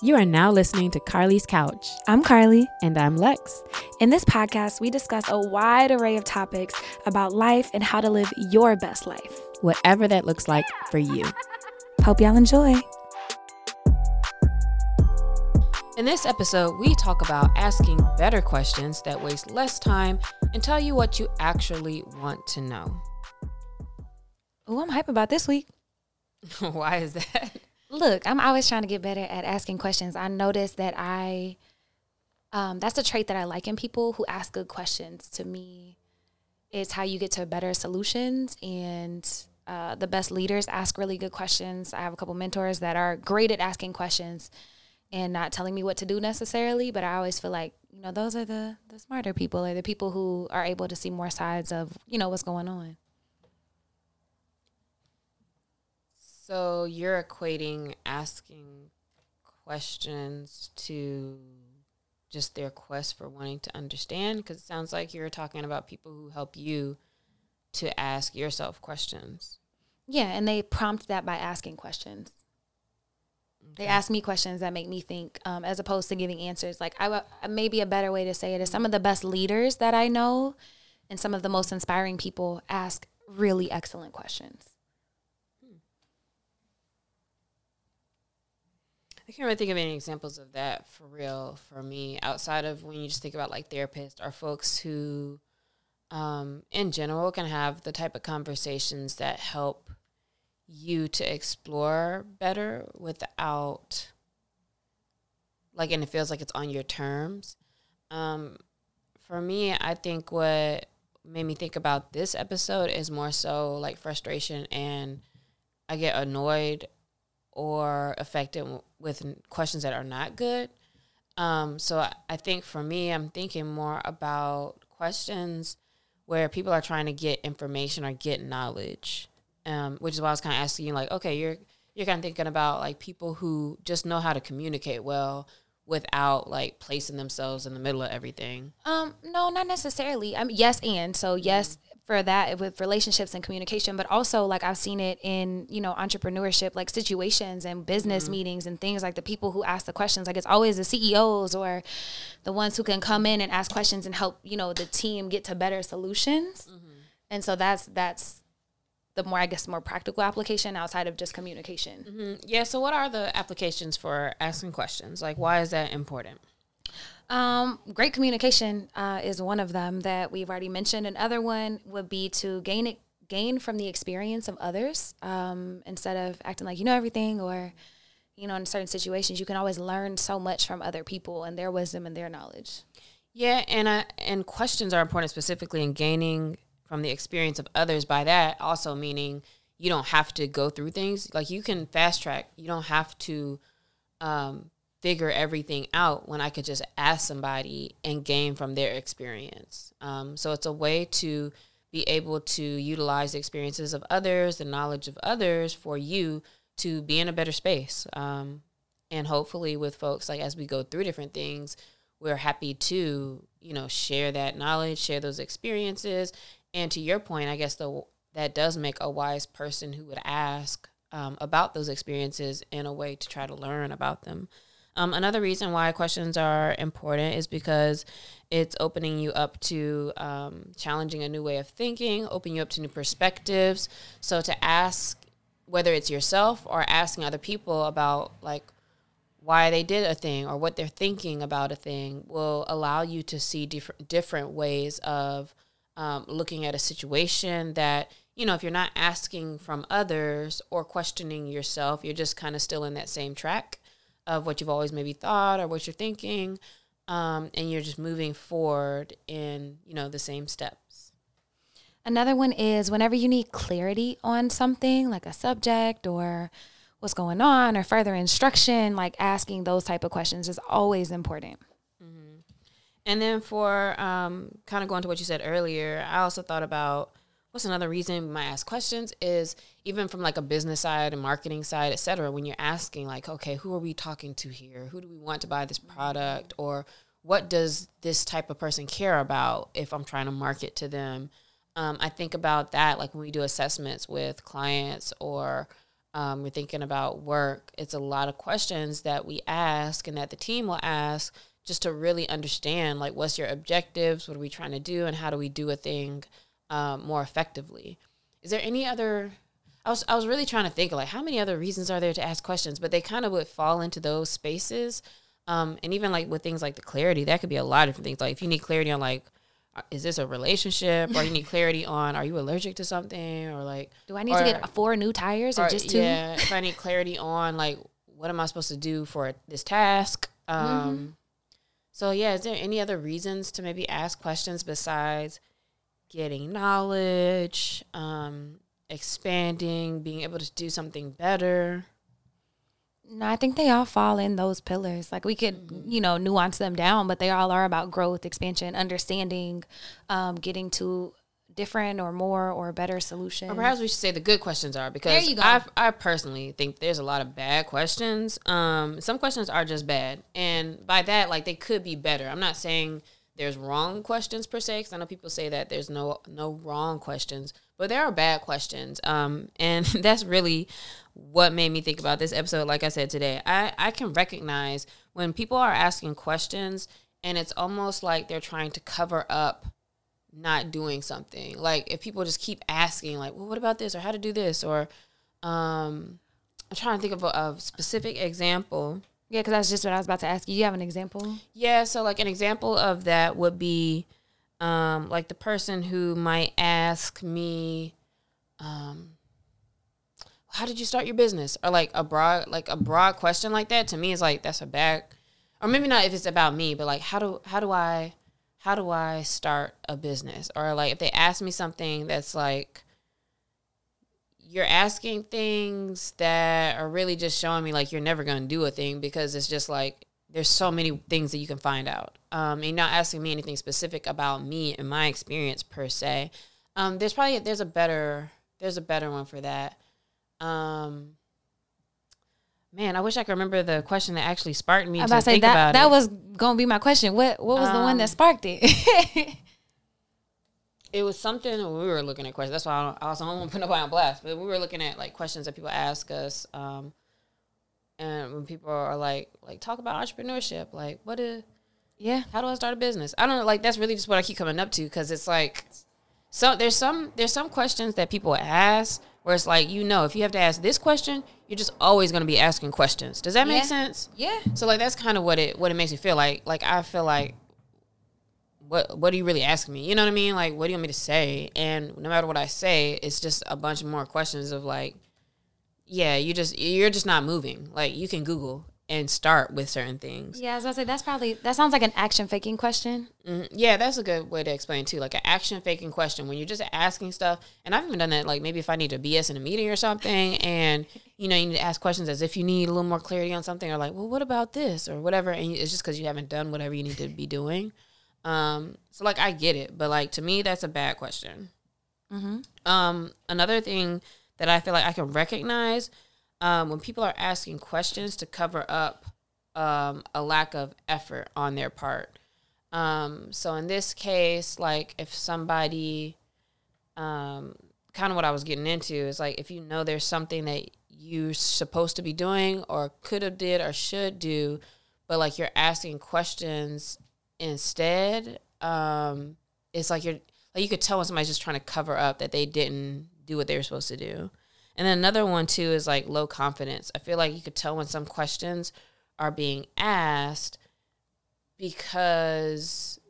You are now listening to Carly's Couch. I'm Carly. And I'm Lex. In this podcast, we discuss a wide array of topics about life and how to live your best life, whatever that looks like for you. Hope y'all enjoy. In this episode, we talk about asking better questions that waste less time and tell you what you actually want to know. Oh, I'm hype about this week. Why is that? Look, I'm always trying to get better at asking questions. I notice that I, um, that's a trait that I like in people who ask good questions. To me, it's how you get to better solutions. And uh, the best leaders ask really good questions. I have a couple mentors that are great at asking questions and not telling me what to do necessarily. But I always feel like, you know, those are the, the smarter people or the people who are able to see more sides of, you know, what's going on. So you're equating asking questions to just their quest for wanting to understand? Because it sounds like you're talking about people who help you to ask yourself questions. Yeah, and they prompt that by asking questions. Okay. They ask me questions that make me think, um, as opposed to giving answers. Like I, maybe a better way to say it is some of the best leaders that I know, and some of the most inspiring people ask really excellent questions. I can't really think of any examples of that for real for me outside of when you just think about like therapists or folks who, um, in general, can have the type of conversations that help you to explore better without like, and it feels like it's on your terms. Um, for me, I think what made me think about this episode is more so like frustration and I get annoyed or affected with questions that are not good. Um, so I, I think for me, I'm thinking more about questions where people are trying to get information or get knowledge, um, which is why I was kind of asking you, like, okay, you're you're kind of thinking about like people who just know how to communicate well without like placing themselves in the middle of everything. Um, no, not necessarily. I mean, yes, and so yes, for that with relationships and communication but also like i've seen it in you know entrepreneurship like situations and business mm-hmm. meetings and things like the people who ask the questions like it's always the ceos or the ones who can come in and ask questions and help you know the team get to better solutions mm-hmm. and so that's that's the more i guess more practical application outside of just communication mm-hmm. yeah so what are the applications for asking questions like why is that important um, great communication uh, is one of them that we've already mentioned. Another one would be to gain it, gain from the experience of others um, instead of acting like you know everything or you know in certain situations you can always learn so much from other people and their wisdom and their knowledge. Yeah, and and questions are important specifically in gaining from the experience of others. By that, also meaning you don't have to go through things like you can fast track. You don't have to um, figure everything out when I could just ask somebody and gain from their experience. Um, so it's a way to be able to utilize the experiences of others, the knowledge of others for you to be in a better space. Um, and hopefully, with folks, like as we go through different things, we're happy to, you know, share that knowledge, share those experiences. And to your point, I guess the that does make a wise person who would ask um, about those experiences in a way to try to learn about them. Um, another reason why questions are important is because it's opening you up to um, challenging a new way of thinking, opening you up to new perspectives. So to ask whether it's yourself or asking other people about like why they did a thing or what they're thinking about a thing will allow you to see different different ways of um, looking at a situation that you know if you're not asking from others or questioning yourself you're just kind of still in that same track of what you've always maybe thought or what you're thinking um, and you're just moving forward in you know the same steps another one is whenever you need clarity on something like a subject or what's going on or further instruction like asking those type of questions is always important mm-hmm. and then for um, kind of going to what you said earlier i also thought about what's another reason we might ask questions is even from like a business side and marketing side, et cetera, when you're asking like, okay, who are we talking to here? Who do we want to buy this product? Or what does this type of person care about if I'm trying to market to them? Um, I think about that like when we do assessments with clients or um, we're thinking about work, it's a lot of questions that we ask and that the team will ask just to really understand like what's your objectives, what are we trying to do, and how do we do a thing um, more effectively. Is there any other? I was I was really trying to think like how many other reasons are there to ask questions, but they kind of would fall into those spaces. Um, and even like with things like the clarity, that could be a lot of different things. Like if you need clarity on like uh, is this a relationship or you need clarity on are you allergic to something or like Do I need or- to get four new tires or, or, just two? yeah if i need clarity on like what am i supposed to do for this task um Mm-hmm. so yeah is there any other reasons to maybe ask questions besides getting knowledge um expanding being able to do something better No, I think they all fall in those pillars. Like we could, Mm-hmm. you know, nuance them down, but they all are about growth, expansion, understanding, um, getting to different or more or better solutions. Or perhaps we should say the good questions are because. I I personally think there's a lot of bad questions. Um, some questions are just bad, and by that, like they could be better. I'm not saying there's wrong questions per se, because I know people say that there's no no wrong questions, but there are bad questions. Um, and that's really what made me think about this episode. Like I said today, I I can recognize when people are asking questions, and it's almost like they're trying to cover up not doing something. Like if people just keep asking, like, well, what about this or how to do this or um I'm trying to think of a, a specific example. Yeah, because that's just what I was about to ask you. Do you have an example? Yeah, so like an example of that would be um like the person who might ask me um how did you start your business or like a broad like a broad question like that to me is like that's a bad or maybe not if it's about me but like how do how do I how do I start a business or like if they ask me something that's like you're asking things that are really just showing me like you're never going to do a thing because it's just like there's so many things that you can find out. Um, and you're not asking me anything specific about me and my experience per se. Um, there's probably there's a better there's a better one for that. Um, man, I wish I could remember the question that actually sparked me I was to about to say think that that it. was gonna be my question. What what was the one Um, that sparked it? it was something we were looking at questions. That's why I, don't, I also don't want to put nobody on blast, but we were looking at like questions that people ask us. Um, and when people are like, like talk about entrepreneurship, like what is, yeah. how do I start a business? I don't know. Like that's really just what I keep coming up to because it's like, so there's some there's some questions that people ask where it's like you know if you have to ask this question, you're just always going to be asking questions. Does that make Yeah. sense? Yeah. So like that's kind of what it what it makes me feel like. Like I feel like what what are you really asking me? You know what I mean? Like what do you want me to say? And no matter what I say, it's just a bunch more questions of like yeah, you just you're just not moving. Like you can Google and start with certain things. Yeah, as I say, that's probably that sounds like an action faking question. Mhm. Yeah, that's a good way to explain too. Like an action faking question when you're just asking stuff. And I've even done that. Like maybe if I need to BS in a meeting or something, and you know you need to ask questions as if you need a little more clarity on something, or like, well, what about this or whatever. And it's just because you haven't done whatever you need to be doing. Um, so like I get it, but like to me that's a bad question. Um, another thing that I feel like I can recognize um, when people are asking questions to cover up um, a lack of effort on their part. Um, so in this case, like if somebody, um, kind of what I was getting into is like if you know there's something that you're supposed to be doing or could have did or should do, but like you're asking questions instead, um, it's like you're like you could tell when somebody's just trying to cover up that they didn't do what they were supposed to do. And then another one too is like low confidence. I feel like you could tell when some questions are being asked because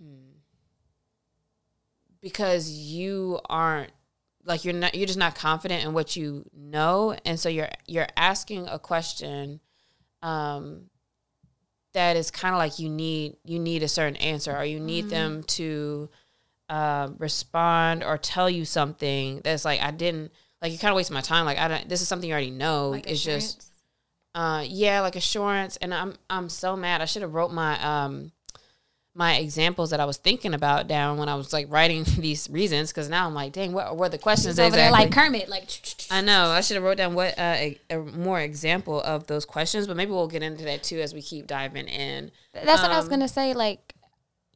hmm, because you aren't like you're not you're just not confident in what you know and so you're you're asking a question um that is kind of like you need you need a certain answer or you need them to uh, respond or tell you something that's like I didn't like you kind of waste my time like I don't this is something you already know it's just uh yeah like assurance and I'm I'm so mad I should have wrote my um my examples that I was thinking about down when I was like writing these reasons because now I'm like dang what were the questions over there like Kermit, like I know. I should have wrote down what uh, a, a more example of those questions, but maybe we'll get into that too as we keep diving in. That's what I was Um, gonna say. Like,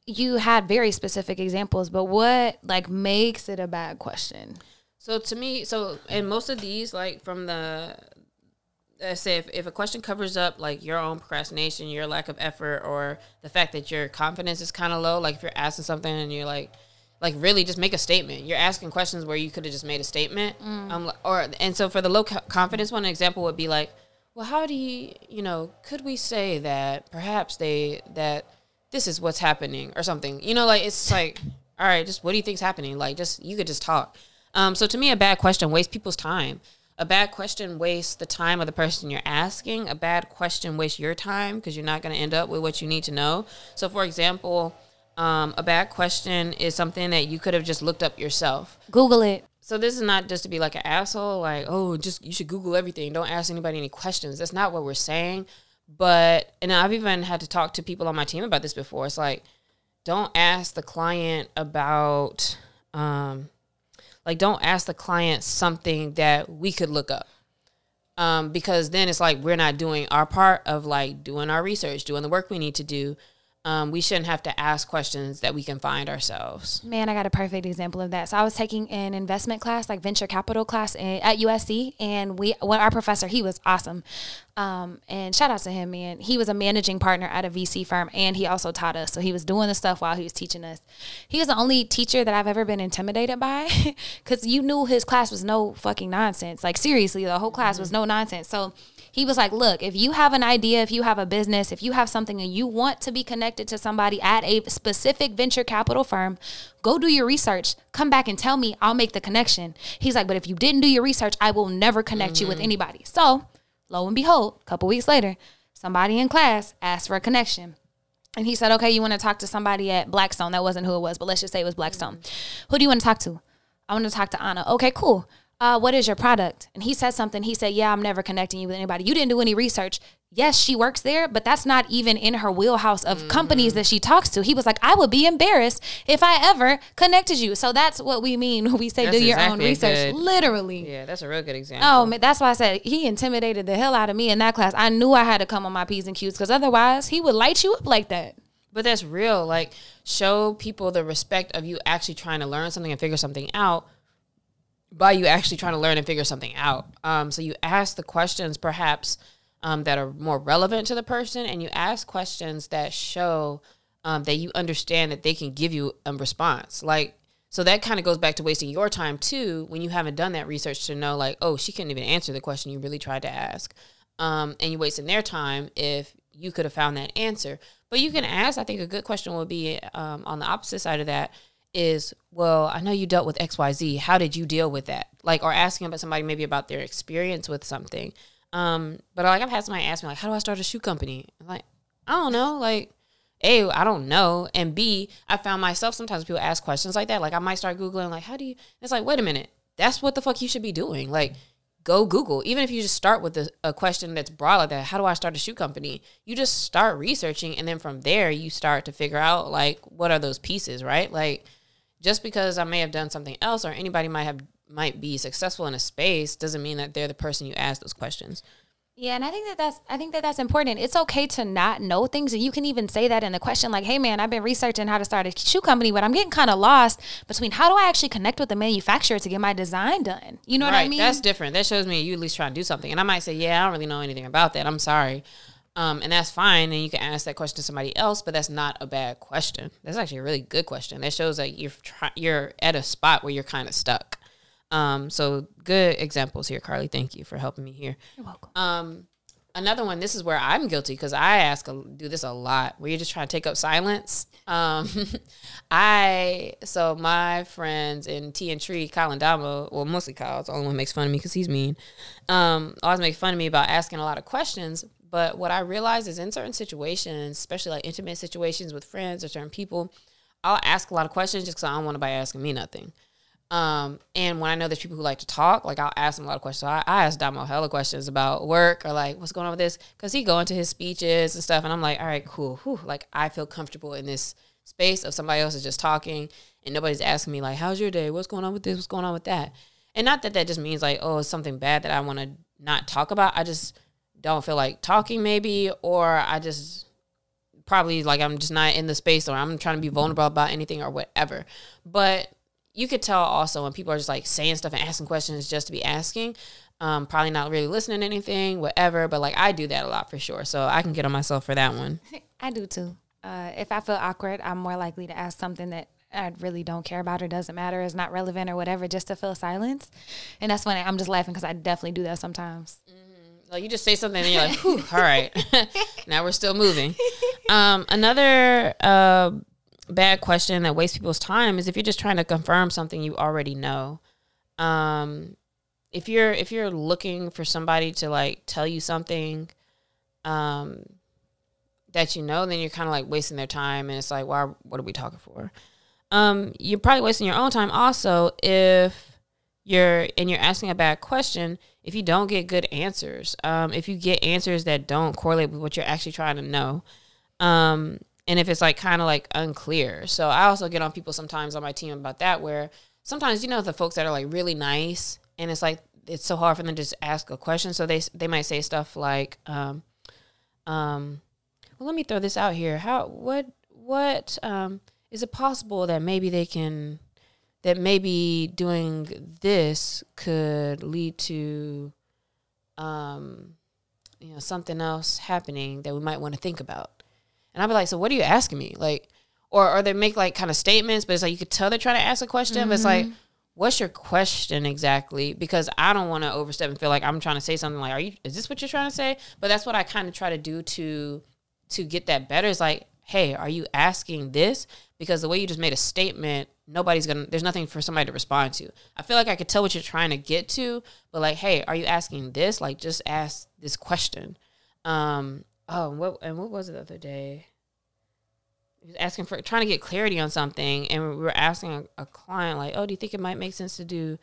you had very specific examples, but what like makes it a bad question? So to me, so and most of these, like from the, let's say if, if a question covers up like your own procrastination, your lack of effort, or the fact that your confidence is kind of low, like if you're asking something and you're like, like really just make a statement. You're asking questions where you could have just made a statement. Um, or and so for the low confidence one, an example would be like, well, how do you, you know, could we say that perhaps they that this is what's happening or something? You know, like it's like, all right, just what do you think's happening? Like, just you could just talk. Um, so to me, a bad question wastes people's time. A bad question wastes the time of the person you're asking. A bad question wastes your time because you're not going to end up with what you need to know. So, for example, um, a bad question is something that you could have just looked up yourself. Google it. So this is not just to be like an asshole, like, oh, just you should Google everything. Don't ask anybody any questions. That's not what we're saying. But and I've even had to talk to people on my team about this before. It's like, don't ask the client about um like don't ask the client something that we could look up. Um, because then it's like we're not doing our part of like doing our research, doing the work we need to do. Um, we shouldn't have to ask questions that we can find ourselves. Man, I got a perfect example of that. So I was taking an investment class, like venture capital class in, at USC, and we, well, our professor, he was awesome. Um, and shout out to him, man. He was a managing partner at a VC firm, and he also taught us. So he was doing the stuff while he was teaching us. He was the only teacher that I've ever been intimidated by, because you knew his class was no fucking nonsense. Like seriously, the whole class was no nonsense. So he was like, look, if you have an idea, if you have a business, if you have something and you want to be connected to somebody at a specific venture capital firm, go do your research. Come back and tell me, I'll make the connection. He's like, but if you didn't do your research, I will never connect you with mm. anybody. So, lo and behold, a couple weeks later, somebody in class asked for a connection. And he said, okay, you want to talk to somebody at Blackstone. That wasn't who it was, but let's just say it was Blackstone. Mm. Who do you want to talk to? I want to talk to Anna. Okay, cool. Uh, what is your product? And he said something. He said, yeah, I'm never connecting you with anybody. You didn't do any research. Yes, she works there, but that's not even in her wheelhouse of companies that she talks to. He was like, I would be embarrassed if I ever connected you. So that's what we mean when we say That's do your own exactly a research. good- Literally. Yeah, that's a real good example. Oh, man, that's why I said he intimidated the hell out of me in that class. I knew I had to come on my P's and Q's because otherwise he would light you up like that. But that's real. Like, show people the respect of you actually trying to learn something and figure something out by you actually trying to learn and figure something out. Um, so you ask the questions perhaps um, that are more relevant to the person, and you ask questions that show um, that you understand that they can give you a response. Like, so that kind of goes back to wasting your time too when you haven't done that research to know, like, oh, she couldn't even answer the question you really tried to ask. Um, and you wasting their time if you could have found that answer. But you can ask, I think a good question would be um, on the opposite side of that is, well, I know you dealt with XYZ. How did you deal with that? Like, or asking about somebody maybe about their experience with something. Um, but like I've had somebody ask me, like, how do I start a shoe company? I'm like, I don't know. Like, A, I don't know. And B, I found myself sometimes people ask questions like that. Like I might start Googling, like, how do you it's like, wait a minute, that's what the fuck you should be doing. Like, go Google. Even if you just start with a, a question that's broad like that, how do I start a shoe company? You just start researching and then from there you start to figure out like what are those pieces, right? Like just because I may have done something else or anybody might have might be successful in a space doesn't mean that they're the person you ask those questions. Yeah, and I think that that's I think that that's important. It's okay to not know things, and you can even say that in the question, like, "Hey, man, I've been researching how to start a shoe company, but I'm getting kind of lost between how do I actually connect with the manufacturer to get my design done." You know what I mean? That's different. That shows me you at least trying to do something. And I might say, yeah, I don't really know anything about that. I'm sorry. Um, and that's fine. And you can ask that question to somebody else, but that's not a bad question. That's actually a really good question. That shows that you're try- you're at a spot where you're kind of stuck. Um, so good examples here, Carly. Thank you for helping me here. You're welcome. Um, another one. This is where I'm guilty because I ask a, do this a lot. Where you're just trying to take up silence. Um, I so my friends in T and Tree, Kyle and Damo, well mostly Kyle, it's the only one who makes fun of me because he's mean. Um, always make fun of me about asking a lot of questions. But what I realize is in certain situations, especially like intimate situations with friends or certain people, I'll ask a lot of questions just because I don't want anybody asking me nothing. Um, and when I know there's people who like to talk, like I'll ask them a lot of questions. So I, I ask Damo hella questions about work or like what's going on with this because he go into his speeches and stuff, and I'm like, all right, cool. Whew. Like I feel comfortable in this space of somebody else is just talking and nobody's asking me like, how's your day? What's going on with this? What's going on with that? And not that that just means like, oh, it's something bad that I want to not talk about. I just don't feel like talking maybe, or I just probably like I'm just not in the space or I'm trying to be vulnerable about anything or whatever. But you could tell also when people are just like saying stuff and asking questions just to be asking. Um, probably not really listening to anything, whatever. But like I do that a lot for sure, so I can get on myself for that one. I do too. Uh, if I feel awkward, I'm more likely to ask something that I really don't care about or doesn't matter, is not relevant or whatever, just to fill silence. And that's when I'm just laughing because I definitely do that sometimes. Mm-hmm. Like you just say something and you're like, Whew, all right, now we're still moving. Um, another uh, bad question that wastes people's time is if you're just trying to confirm something you already know. Um, if you're if you're looking for somebody to like tell you something, um, that you know, then you're kind of like wasting their time, and it's like, why? What are we talking for? Um, you're probably wasting your own time also if you're and you're asking a bad question if you don't get good answers. Um, if you get answers that don't correlate with what you're actually trying to know. Um, and if it's like kind of like unclear. So I also get on people sometimes on my team about that where sometimes you know the folks that are like really nice and it's like it's so hard for them to just ask a question so they they might say stuff like um um well let me throw this out here how what what um is it possible that maybe they can that maybe doing this could lead to um you know something else happening that we might want to think about. And i'd be like so what are you asking me? Like or or they make like kind of statements but it's like you could tell they're trying to ask a question mm-hmm. but it's like what's your question exactly? Because i don't want to overstep and feel like i'm trying to say something like are you is this what you're trying to say? But that's what i kind of try to do to to get that better. Is like hey are you asking this because the way you just made a statement nobody's gonna there's nothing for somebody to respond to. I feel like i could tell what you're trying to get to but like hey are you asking this? Like just ask this question. Um oh what and what was it the other day? He was asking for trying to get clarity on something and we were asking a, a, client like oh do you think it might make sense to do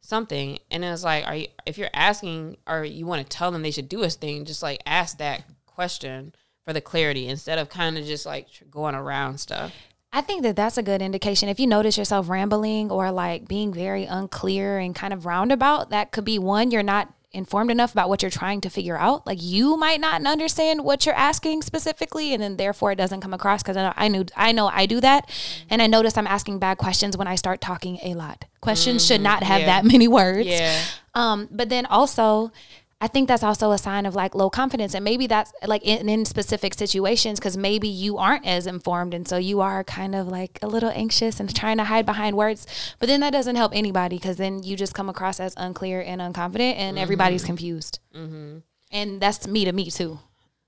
something? And it was like are you if you're asking or you want to tell them they should do a thing just like ask that question for the clarity instead of kind of just like going around stuff I think that that's a good indication. If you notice yourself rambling or like being very unclear and kind of roundabout, that could be one, you're not informed enough about what you're trying to figure out. Like you might not understand what you're asking specifically, and then therefore it doesn't come across. Because I know I knew I know I do that, and I notice I'm asking bad questions when I start talking a lot. Questions mm-hmm. should not have yeah. that many words. Yeah. Um, but then also I think that's also a sign of like low confidence. And maybe that's like in, in specific situations, because maybe you aren't as informed. And so you are kind of like a little anxious and trying to hide behind words. But then that doesn't help anybody because then you just come across as unclear and unconfident and mm-hmm. everybody's confused. Mm-hmm. And that's me to me too.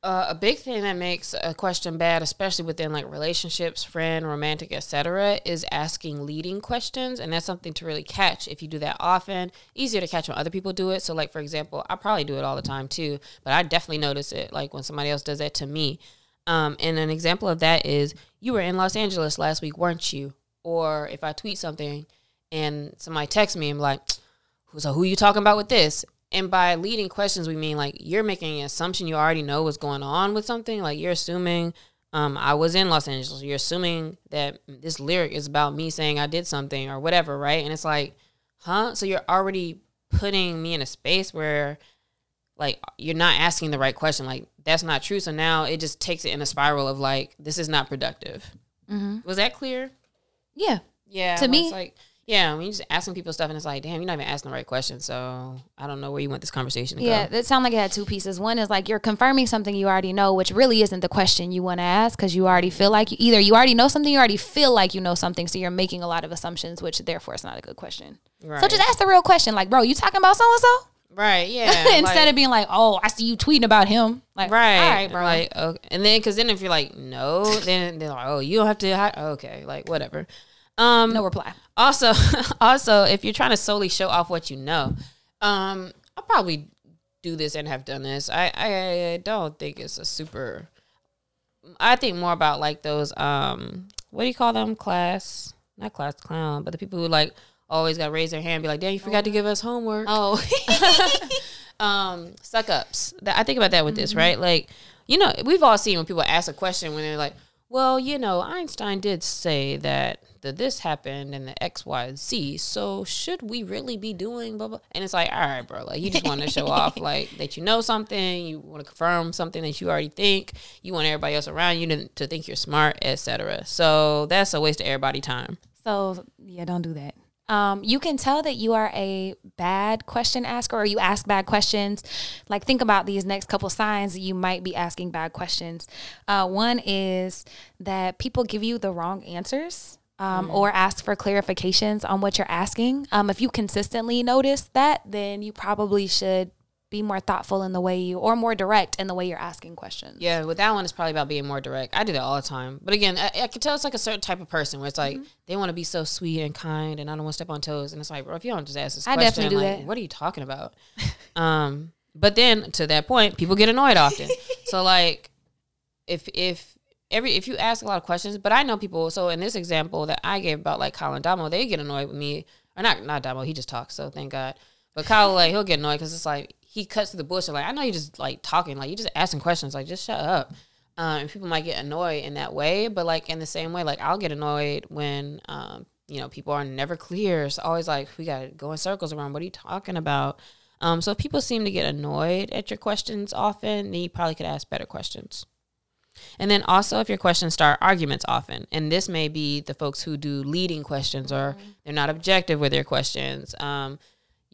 Uh, a big thing that makes a question bad, especially within like relationships, friend, romantic, etc., is asking leading questions, and that's something to really catch if you do that often. Easier to catch when other people do it. So, like for example, I probably do it all the time too, but I definitely notice it like when somebody else does that to me. Um, and an example of that is you were in Los Angeles last week, weren't you? Or if I tweet something and somebody texts me be like, "So who are you talking about with this?" And by leading questions, we mean like you're making an assumption you already know what's going on with something. Like you're assuming um, I was in Los Angeles. You're assuming that this lyric is about me saying I did something or whatever, right? And it's like, huh? So you're already putting me in a space where like you're not asking the right question. Like that's not true. So now it just takes it in a spiral of like this is not productive. Mm-hmm. Was that clear? Yeah. Yeah. To me, like yeah, when you're just asking people stuff and it's like, damn, you're not even asking the right question. So I don't know where you want this conversation to yeah, go. Yeah, it sounded like it had two pieces. One is like you're confirming something you already know, which really isn't the question you want to ask because you already feel like you, either you already know something, you already feel like you know something, so you're making a lot of assumptions, which therefore is not a good question. Right. So just ask the real question, like, bro, you talking about so and so? Right. Yeah. Instead like, of being like, oh, I see you tweeting about him. Like, right. All right, bro. Like, okay. and then because then if you're like, no, then they're like, oh, you don't have to. Okay, like whatever. Um, no reply. Also, also, if you're trying to solely show off what you know, um, I'll probably do this and have done this. I, I, I don't think it's a super. I think more about like those um, what do you call them? Class, not class clown, but the people who like always got to raise their hand, and be like, "Damn, you forgot oh. to give us homework." Oh, um, suck ups. I think about that with mm-hmm. this, right? Like, you know, we've all seen when people ask a question when they're like, "Well, you know, Einstein did say that." the this happened and the X, Y, Z. So should we really be doing blah blah? And it's like, all right, bro, like you just want to show off like that you know something, you want to confirm something that you already think, you want everybody else around you to, to think you're smart, etc. So that's a waste of everybody time. So yeah, don't do that. Um, you can tell that you are a bad question asker or you ask bad questions. Like, think about these next couple signs that you might be asking bad questions. Uh, one is that people give you the wrong answers. Um, Or ask for clarifications on what you're asking. Um, if you consistently notice that, then you probably should be more thoughtful in the way you, or more direct in the way you're asking questions. Yeah, with that one, it's probably about being more direct. I do that all the time. But again, I, I can tell it's like a certain type of person where it's like Mm-hmm. they want to be so sweet and kind, and I don't want to step on toes. And it's like, bro, if you don't just ask this I question, definitely do like, that. what are you talking about? um, but then to that point, people get annoyed often. so like, if if every if you ask a lot of questions, but I know people. So in this example that I gave about like Kyle and Damo, they get annoyed with me, or not not Damo, he just talks. So thank God. But Kyle, like he'll get annoyed because it's like he cuts through the bullshit. Like I know you're just like talking, like you're just asking questions. Like just shut up. Um, and people might get annoyed in that way, but like in the same way, like I'll get annoyed when um, you know people are never clear. It's always like we gotta go in circles around. What are you talking about? Um, so if people seem to get annoyed at your questions often, then you probably could ask better questions. And then also, if your questions start arguments often, and this may be the folks who do leading questions or they're not objective with their questions. Um,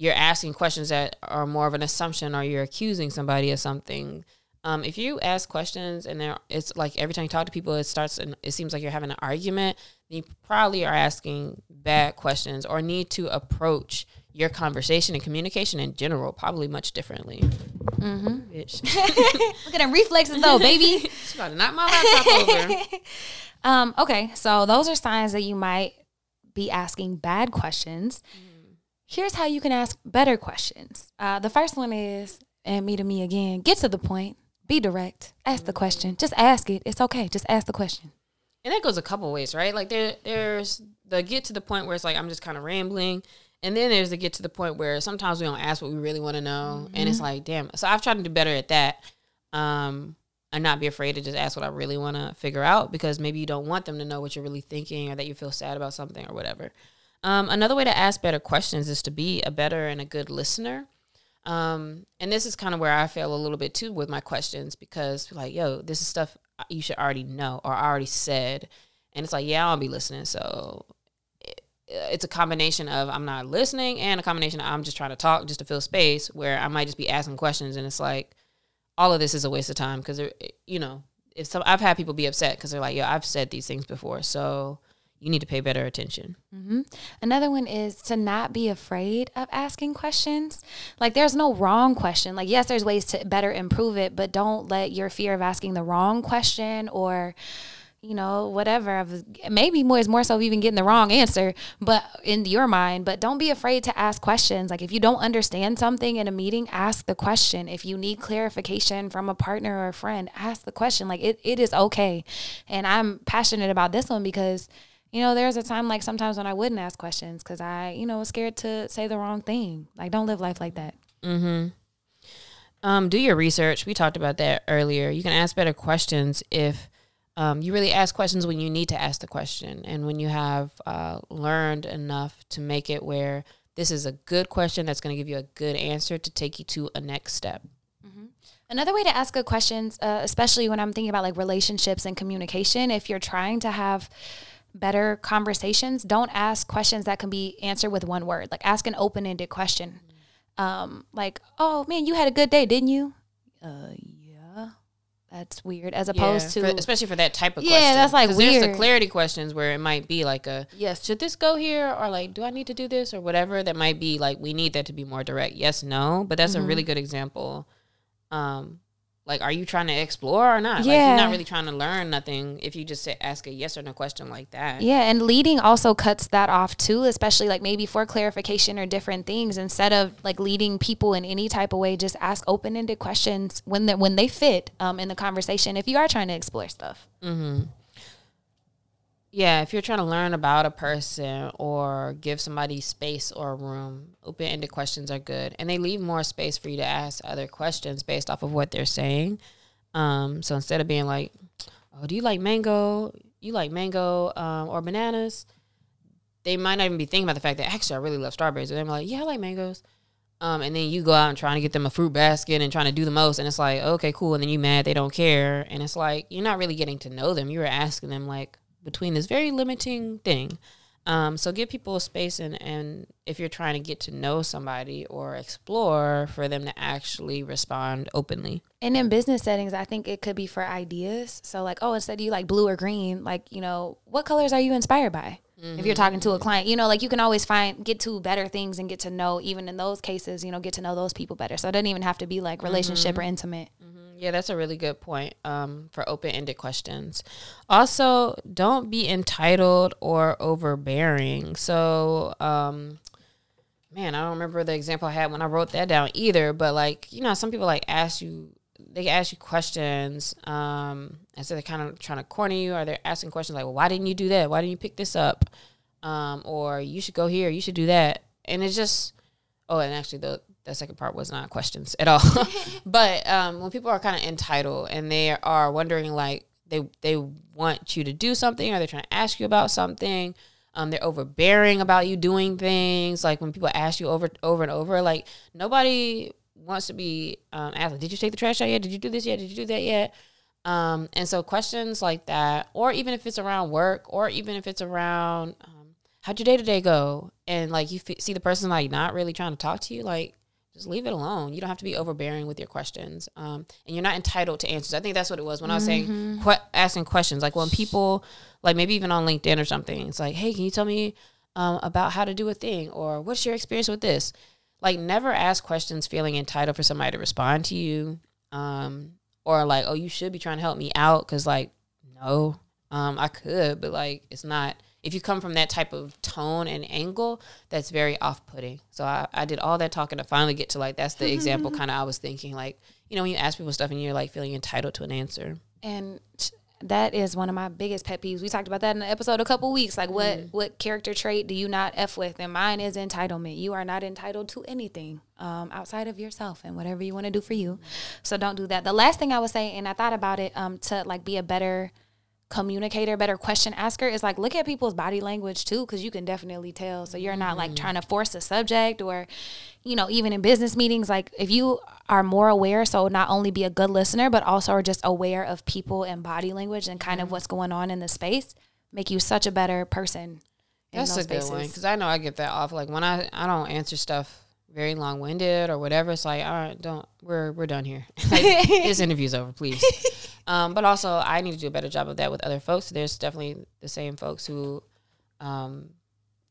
you're asking questions that are more of an assumption or you're accusing somebody of something. Um, if you ask questions and there, it's like every time you talk to people, it starts and it seems like you're having an argument. You probably are asking bad questions or need to approach your conversation and communication in general probably much differently. Mm-hmm. Look at them reflexes though, baby. she's about to knock my laptop over. Um, okay, so those are signs that you might be asking bad questions. Here's how you can ask better questions. Uh, the first one is, and me to me again, get to the point, be direct, ask the question. Just ask it. It's okay. Just ask the question. and that goes a couple ways, right? Like there, there's the get to the point where it's like I'm just kind of rambling, and then there's the get to the point where sometimes we don't ask what we really want to know, and it's like, damn. So I've tried to do better at that, um, and not be afraid to just ask what I really want to figure out because maybe you don't want them to know what you're really thinking or that you feel sad about something or whatever. Um, another way to ask better questions is to be a better and a good listener. Um, and this is kind of where I fail a little bit too with my questions because like, yo, this is stuff you should already know or I already said. And it's like, yeah, I'll be listening. So it, it's a combination of I'm not listening and a combination of I'm just trying to talk just to fill space where I might just be asking questions. And it's like, all of this is a waste of time because, you know, if some, I've had people be upset because they're like, yo, I've said these things before. So you need to pay better attention. Mm-hmm. Another one is to not be afraid of asking questions. Like, there's no wrong question. Like, yes, there's ways to better improve it, but don't let your fear of asking the wrong question or, you know, whatever. Maybe more is more so even getting the wrong answer, but in your mind. But don't be afraid to ask questions. Like, if you don't understand something in a meeting, ask the question. If you need clarification from a partner or a friend, ask the question. Like, it, it is okay. And I'm passionate about this one because you know, there's a time like sometimes when I wouldn't ask questions because I, you know, was scared to say the wrong thing. Like, don't live life like that. Um, do your research. We talked about that earlier. You can ask better questions if um, you really ask questions when you need to ask the question and when you have uh, learned enough to make it where this is a good question that's going to give you a good answer to take you to a next step. Another way to ask good questions, uh, especially when I'm thinking about like relationships and communication, if you're trying to have better conversations, don't ask questions that can be answered with one word. Like, ask an open ended question. Um, like, oh man, you had a good day, didn't you? Uh, yeah. That's weird. As opposed Yeah, to for- especially for that type of Yeah, question. that's, like, 'Cause There's the weird. clarity questions where it might be like a yes, should this go here or like do I need to do this or whatever that might be like we need that to be more direct. Yes, no, but that's a Mm-hmm. really good example. Um like are you trying to explore or not? Like Yeah. you're not really trying to learn nothing if you just ask a yes or no question like that. Yeah, and leading also cuts that off too, especially like maybe for clarification or different things. Instead of like leading people in any type of way, just ask open ended questions when they when they fit um, in the conversation. If you are trying to explore stuff, Yeah, if you're trying to learn about a person or give somebody space or room, open ended questions are good. And they leave more space for you to ask other questions based off of what they're saying. Um, so instead of being like, Oh, do you like mango? You like mango um, or bananas? They might not even be thinking about the fact that actually I really love strawberries. And they're like, Yeah, I like mangoes. Um, and then you go out and trying to get them a fruit basket and trying to do the most, and it's like, okay, cool. And then you mad they don't care, and it's like you're not really getting to know them. You were asking them like between this very limiting thing. Um, so give people a space and, and if you're trying to get to know somebody or explore for them to actually respond openly. And in business settings, I think it could be for ideas. So like, oh, instead of you like blue or green, like, you know, what colors are you inspired by? Mm-hmm. If you're talking to a client, you know, like you can always find get to better things and get to know even in those cases, you know, get to know those people better. So it doesn't even have to be like relationship mm-hmm. or intimate. Yeah, that's a really good point um, for open ended questions. Also, don't be entitled or overbearing. So, um, man, I don't remember the example I had when I wrote that down either, but like, you know, some people like ask you, they ask you questions, um, and so they're kind of trying to corner you, or they're asking questions like, well, why didn't you do that? Why didn't you pick this up? Um, or you should go here, you should do that. And it's just, oh, and actually, the that second part was not questions at all. but um, when people are kind of entitled and they are wondering like they they want you to do something or they're trying to ask you about something, um, they're overbearing about you doing things. Like when people ask you over over and over, like nobody wants to be um, asked, "Did you take the trash out yet? Did you do this yet? Did you do that yet?" Um, and so questions like that, or even if it's around work, or even if it's around um, how'd your day to day go, and like you f- see the person like not really trying to talk to you, like just leave it alone. You don't have to be overbearing with your questions, um, and you're not entitled to answers. I think that's what it was when I was saying mm-hmm. que- asking questions. Like when people, like maybe even on LinkedIn or something, it's like, hey, can you tell me um, about how to do a thing, or what's your experience with this? Like never ask questions feeling entitled for somebody to respond to you, um, or like, oh, you should be trying to help me out because like, no, um, I could, but like, it's not if you come from that type of tone and angle, that's very off putting. So I, I did all that talking to finally get to like that's the example kind of I was thinking like, you know, when you ask people stuff and you're like feeling entitled to an answer. And that is one of my biggest pet peeves. We talked about that in the episode a couple weeks. Like what mm. what character trait do you not F with? And mine is entitlement. You are not entitled to anything um, outside of yourself and whatever you want to do for you. So don't do that. The last thing I would say, and I thought about it um, to like be a better communicator, better question asker is like look at people's body language too, because you can definitely tell. So you're not like trying to force a subject or, you know, even in business meetings, like if you are more aware, so not only be a good listener, but also are just aware of people and body language and kind of mm-hmm. what's going on in the space, make you such a better person. That's a spaces. good one because I know I get that off. Like when I I don't answer stuff very long winded or whatever, it's like all right, don't we're we're done here. like, this interview's over, please. Um, but also, I need to do a better job of that with other folks. There's definitely the same folks who, um,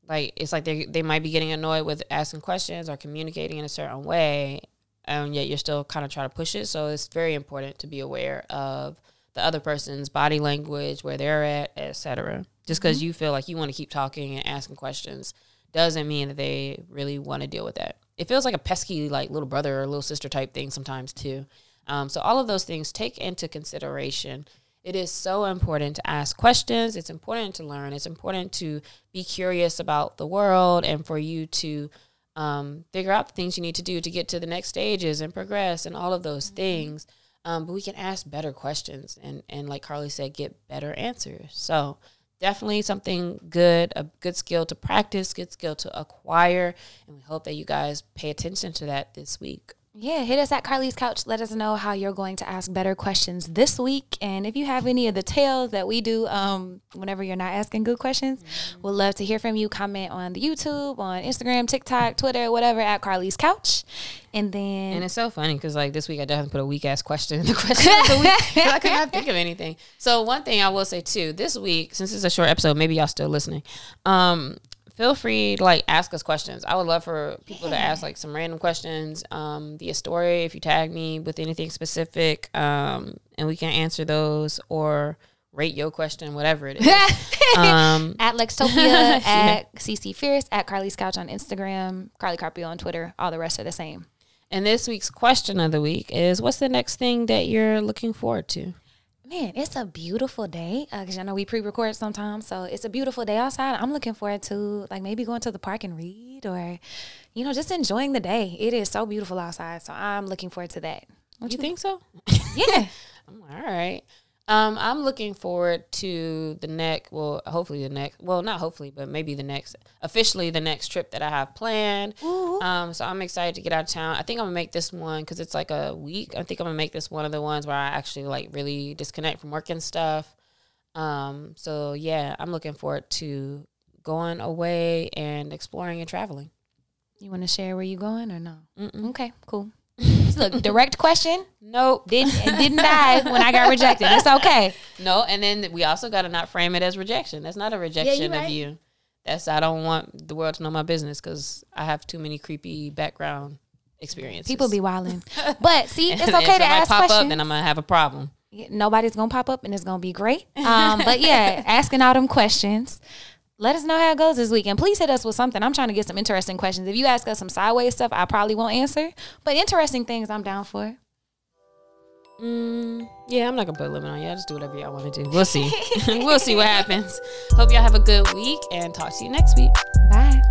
like, it's like they they might be getting annoyed with asking questions or communicating in a certain way, and yet you're still kind of trying to push it. So it's very important to be aware of the other person's body language, where they're at, etc. Just because mm-hmm. you feel like you want to keep talking and asking questions doesn't mean that they really want to deal with that. It feels like a pesky like little brother or little sister type thing sometimes too. Um, so all of those things take into consideration. It is so important to ask questions. It's important to learn. It's important to be curious about the world and for you to um, figure out the things you need to do to get to the next stages and progress and all of those mm-hmm. things. Um, but we can ask better questions and, and like Carly said, get better answers. So definitely something good, a good skill to practice, good skill to acquire. And we hope that you guys pay attention to that this week. Yeah, hit us at Carly's Couch. Let us know how you're going to ask better questions this week. And if you have any of the tales that we do um, whenever you're not asking good questions, mm-hmm. we'd love to hear from you. Comment on the YouTube, on Instagram, TikTok, Twitter, whatever, at Carly's Couch. And then. And it's so funny because, like, this week I definitely put a weak ass question in the question of the week. I could not think of anything. So, one thing I will say, too, this week, since it's a short episode, maybe y'all still listening. Um, feel free to like ask us questions. I would love for people yeah. to ask like some random questions um, via story if you tag me with anything specific, um, and we can answer those or rate your question, whatever it is. um, at Lextopia, at CC Fierce, at Carly's Couch on Instagram, Carly Carpio on Twitter. All the rest are the same. And this week's question of the week is: What's the next thing that you're looking forward to? Man, it's a beautiful day because uh, I know we pre-record sometimes, so it's a beautiful day outside. I'm looking forward to like maybe going to the park and read, or you know, just enjoying the day. It is so beautiful outside, so I'm looking forward to that. What you, you think so? Yeah. All right. Um, I'm looking forward to the next, well, hopefully the next, well, not hopefully, but maybe the next, officially the next trip that I have planned. Um, so I'm excited to get out of town. I think I'm gonna make this one because it's like a week. I think I'm gonna make this one of the ones where I actually like really disconnect from work and stuff. Um, so yeah, I'm looking forward to going away and exploring and traveling. You want to share where you're going or no? Mm-mm. Okay, cool. Look, direct question. Nope. Didn't it didn't die when I got rejected. It's okay. No, and then we also got to not frame it as rejection. That's not a rejection right. of you. That's I don't want the world to know my business because I have too many creepy background experiences. People be wilding, but see, it's okay if to ask pop questions. up, then I'm gonna have a problem. Nobody's gonna pop up and it's gonna be great. Um, but yeah, asking all them questions. Let us know how it goes this week, and please hit us with something. I'm trying to get some interesting questions. If you ask us some sideways stuff, I probably won't answer. But interesting things, I'm down for. Mm, yeah, I'm not gonna put a limit on you. I just do whatever y'all want to do. We'll see. we'll see what happens. Hope y'all have a good week and talk to you next week. Bye.